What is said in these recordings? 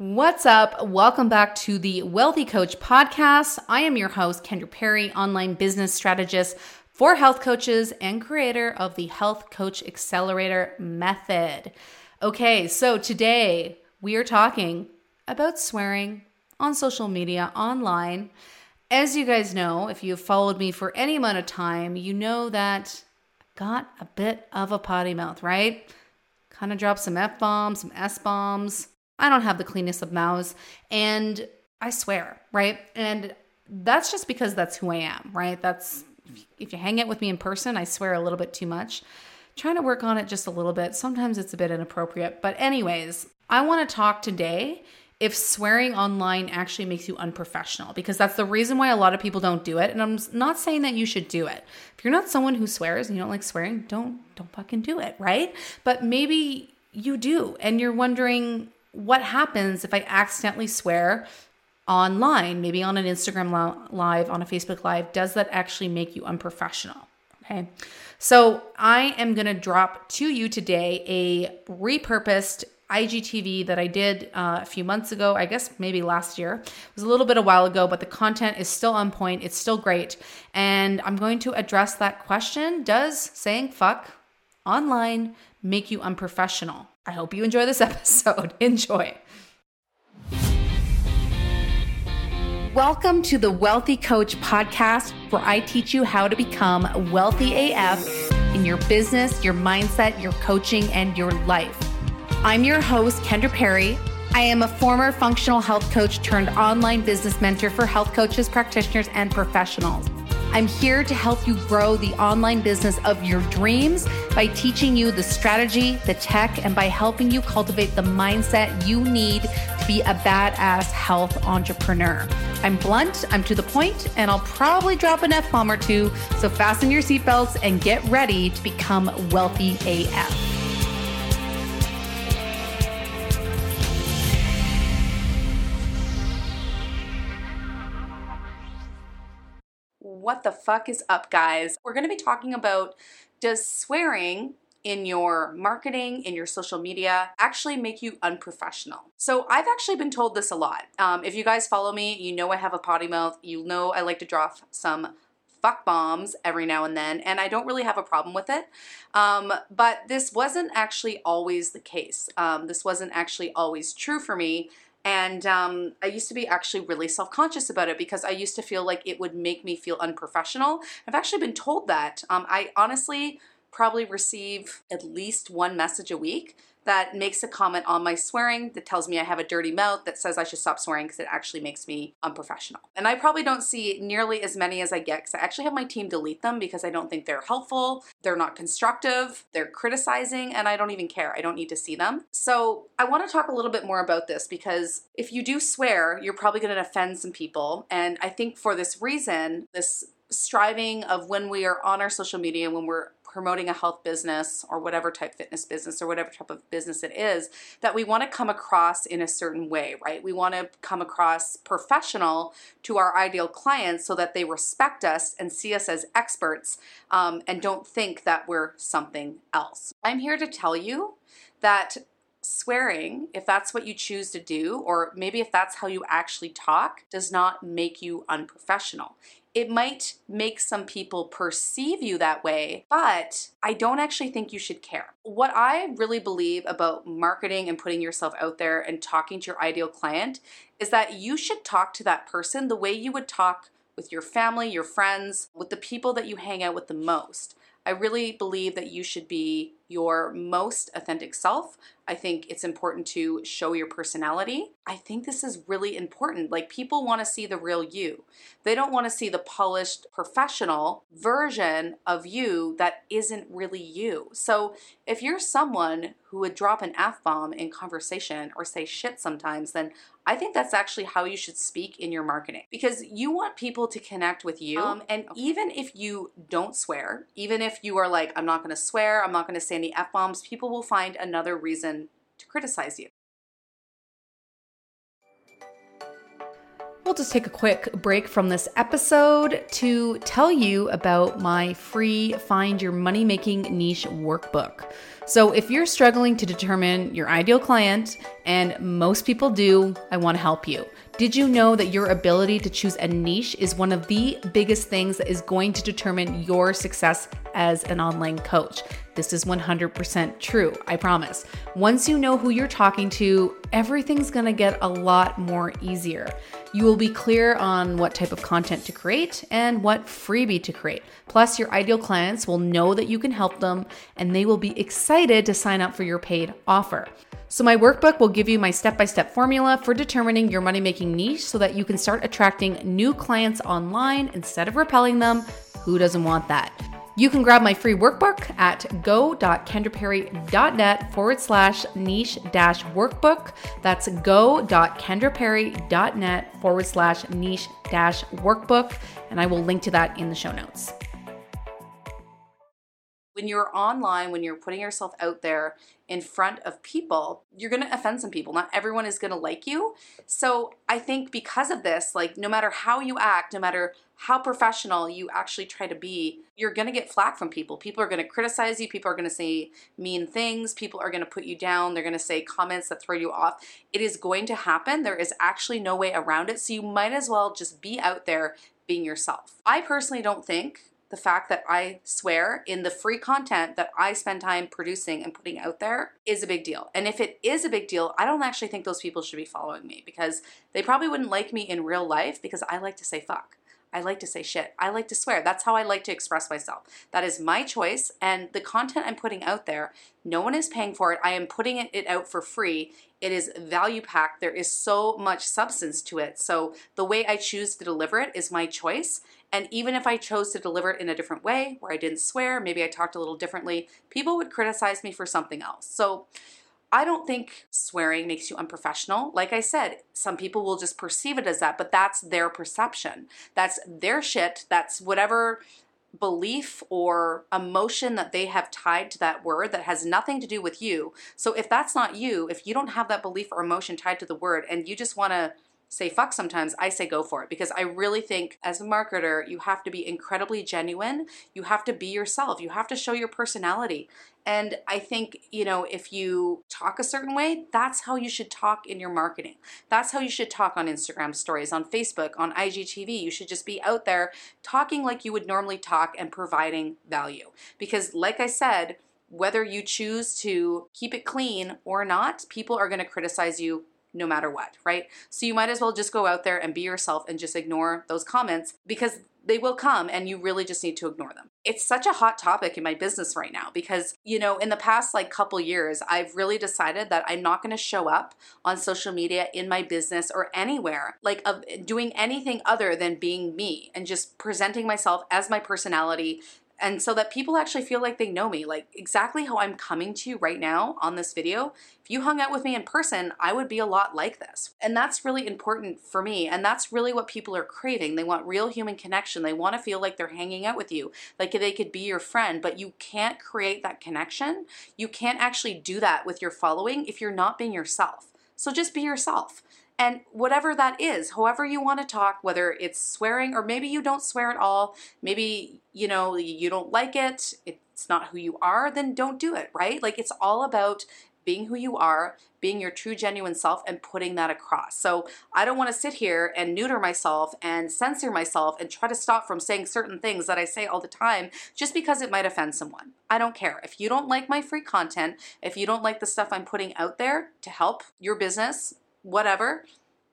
What's up? Welcome back to the Wealthy Coach podcast. I am your host, Kendra Perry, online business strategist for health coaches and creator of the Health Coach Accelerator Method. Okay, so today we are talking about swearing on social media, online. As you guys know, if you've followed me for any amount of time, you know that I got a bit of a potty mouth, right? Kind of dropped some F bombs, some S bombs I don't have the cleanest of mouths. And I swear, right? And that's just because that's who I am, right? That's if you hang out with me in person, I swear a little bit too much. Trying to work on it just a little bit. Sometimes it's a bit inappropriate. But, anyways, I want to talk today if swearing online actually makes you unprofessional because that's the reason why a lot of people don't do it and I'm not saying that you should do it. If you're not someone who swears and you don't like swearing, don't don't fucking do it, right? But maybe you do and you're wondering what happens if I accidentally swear online, maybe on an Instagram live, on a Facebook live? Does that actually make you unprofessional? Okay. So I am going to drop to you today a repurposed IGTV that I did uh, a few months ago, I guess maybe last year. It was a little bit a while ago, but the content is still on point. It's still great. And I'm going to address that question Does saying fuck online make you unprofessional? I hope you enjoy this episode. Enjoy. Welcome to the Wealthy Coach podcast, where I teach you how to become wealthy AF in your business, your mindset, your coaching, and your life. I'm your host, Kendra Perry. I am a former functional health coach turned online business mentor for health coaches, practitioners, and professionals. I'm here to help you grow the online business of your dreams by teaching you the strategy, the tech, and by helping you cultivate the mindset you need to be a badass health entrepreneur. I'm blunt, I'm to the point, and I'll probably drop an F bomb or two. So fasten your seatbelts and get ready to become wealthy AF. What the fuck is up, guys? We're going to be talking about does swearing in your marketing, in your social media, actually make you unprofessional. So I've actually been told this a lot. Um, if you guys follow me, you know I have a potty mouth. You know I like to drop some fuck bombs every now and then, and I don't really have a problem with it. Um, but this wasn't actually always the case. Um, this wasn't actually always true for me. And um, I used to be actually really self conscious about it because I used to feel like it would make me feel unprofessional. I've actually been told that. Um, I honestly probably receive at least one message a week that makes a comment on my swearing, that tells me I have a dirty mouth, that says I should stop swearing because it actually makes me unprofessional. And I probably don't see nearly as many as I get because I actually have my team delete them because I don't think they're helpful, they're not constructive, they're criticizing, and I don't even care. I don't need to see them. So I want to talk a little bit more about this because if you do swear, you're probably going to offend some people. And I think for this reason, this striving of when we are on our social media, when we're promoting a health business or whatever type fitness business or whatever type of business it is, that we want to come across in a certain way, right? We want to come across professional to our ideal clients so that they respect us and see us as experts um, and don't think that we're something else. I'm here to tell you that swearing, if that's what you choose to do, or maybe if that's how you actually talk, does not make you unprofessional it might make some people perceive you that way, but I don't actually think you should care. What I really believe about marketing and putting yourself out there and talking to your ideal client is that you should talk to that person the way you would talk with your family, your friends, with the people that you hang out with the most. I really believe that you should be your most authentic self. I think it's important to show your personality. I think this is really important. Like, people want to see the real you. They don't want to see the polished, professional version of you that isn't really you. So, if you're someone who would drop an F bomb in conversation or say shit sometimes, then I think that's actually how you should speak in your marketing because you want people to connect with you. Um, and okay. even if you don't swear, even if you are like, I'm not going to swear, I'm not going to say any F bombs, people will find another reason to criticize you. We'll just take a quick break from this episode to tell you about my free Find Your Money Making Niche workbook. So, if you're struggling to determine your ideal client, and most people do, I want to help you. Did you know that your ability to choose a niche is one of the biggest things that is going to determine your success as an online coach? This is 100% true, I promise. Once you know who you're talking to, everything's gonna get a lot more easier. You will be clear on what type of content to create and what freebie to create. Plus, your ideal clients will know that you can help them and they will be excited to sign up for your paid offer. So, my workbook will give you my step by step formula for determining your money making niche so that you can start attracting new clients online instead of repelling them. Who doesn't want that? You can grab my free workbook at go.kendraperry.net forward slash niche dash workbook. That's go.kendraperry.net forward slash niche dash workbook. And I will link to that in the show notes when you're online, when you're putting yourself out there in front of people, you're going to offend some people. Not everyone is going to like you. So I think because of this, like no matter how you act, no matter how professional you actually try to be, you're going to get flack from people. People are going to criticize you. People are going to say mean things. People are going to put you down. They're going to say comments that throw you off. It is going to happen. There is actually no way around it. So you might as well just be out there being yourself. I personally don't think the fact that I swear in the free content that I spend time producing and putting out there is a big deal. And if it is a big deal, I don't actually think those people should be following me because they probably wouldn't like me in real life because I like to say fuck. I like to say shit. I like to swear. That's how I like to express myself. That is my choice. And the content I'm putting out there, no one is paying for it. I am putting it out for free. It is value packed. There is so much substance to it. So the way I choose to deliver it is my choice. And even if I chose to deliver it in a different way, where I didn't swear, maybe I talked a little differently, people would criticize me for something else. So I don't think swearing makes you unprofessional. Like I said, some people will just perceive it as that, but that's their perception. That's their shit. That's whatever belief or emotion that they have tied to that word that has nothing to do with you. So if that's not you, if you don't have that belief or emotion tied to the word and you just want to say fuck sometimes, I say go for it because I really think as a marketer, you have to be incredibly genuine. You have to be yourself. You have to show your personality. And I think, you know, if you talk a certain way, that's how you should talk in your marketing. That's how you should talk on Instagram stories, on Facebook, on IGTV. You should just be out there talking like you would normally talk and providing value. Because, like I said, whether you choose to keep it clean or not, people are going to criticize you no matter what, right? So you might as well just go out there and be yourself and just ignore those comments because they will come and you really just need to ignore them. It's such a hot topic in my business right now because, you know, in the past like couple years, I've really decided that I'm not going to show up on social media in my business or anywhere like of doing anything other than being me and just presenting myself as my personality and so that people actually feel like they know me, like exactly how I'm coming to you right now on this video. If you hung out with me in person, I would be a lot like this. And that's really important for me. And that's really what people are craving. They want real human connection. They want to feel like they're hanging out with you, like they could be your friend, but you can't create that connection. You can't actually do that with your following if you're not being yourself. So just be yourself. And whatever that is, however you want to talk, whether it's swearing or maybe you don't swear at all, maybe, you know, you don't like it, it's not who you are, then don't do it, right? Like it's all about being who you are, being your true, genuine self, and putting that across. So I don't want to sit here and neuter myself and censor myself and try to stop from saying certain things that I say all the time just because it might offend someone. I don't care. If you don't like my free content, if you don't like the stuff I'm putting out there to help your business, whatever,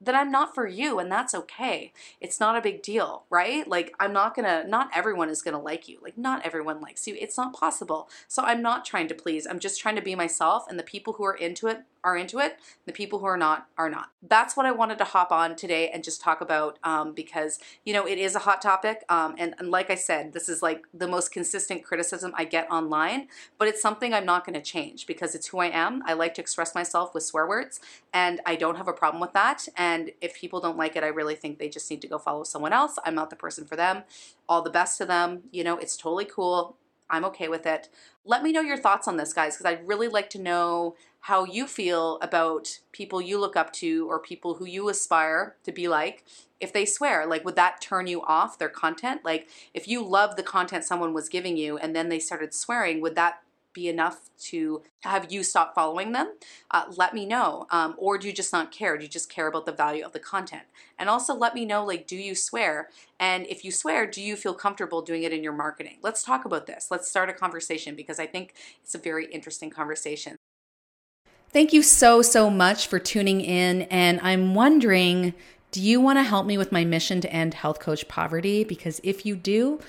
then I'm not for you and that's okay. It's not a big deal, right? Like I'm not going to not everyone is going to like you. Like not everyone likes you. It's not possible. So I'm not trying to please. I'm just trying to be myself and the people who are into it are into it. The people who are not are not. That's what I wanted to hop on today and just talk about um, because you know it is a hot topic. Um, and, and like I said, this is like the most consistent criticism I get online. But it's something I'm not going to change because it's who I am. I like to express myself with swear words, and I don't have a problem with that. And if people don't like it, I really think they just need to go follow someone else. I'm not the person for them. All the best to them. You know, it's totally cool. I'm okay with it. Let me know your thoughts on this, guys, because I'd really like to know how you feel about people you look up to or people who you aspire to be like if they swear like would that turn you off their content like if you love the content someone was giving you and then they started swearing would that be enough to have you stop following them, uh, let me know. Um, or do you just not care? Do you just care about the value of the content? And also let me know, like, do you swear? And if you swear, do you feel comfortable doing it in your marketing? Let's talk about this. Let's start a conversation because I think it's a very interesting conversation. Thank you so, so much for tuning in. And I'm wondering, do you want to help me with my mission to end health coach poverty? Because if you do,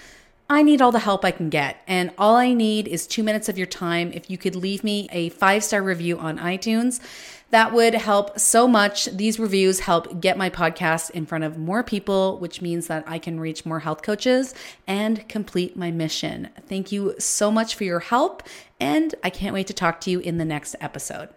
I need all the help I can get. And all I need is two minutes of your time. If you could leave me a five star review on iTunes, that would help so much. These reviews help get my podcast in front of more people, which means that I can reach more health coaches and complete my mission. Thank you so much for your help. And I can't wait to talk to you in the next episode.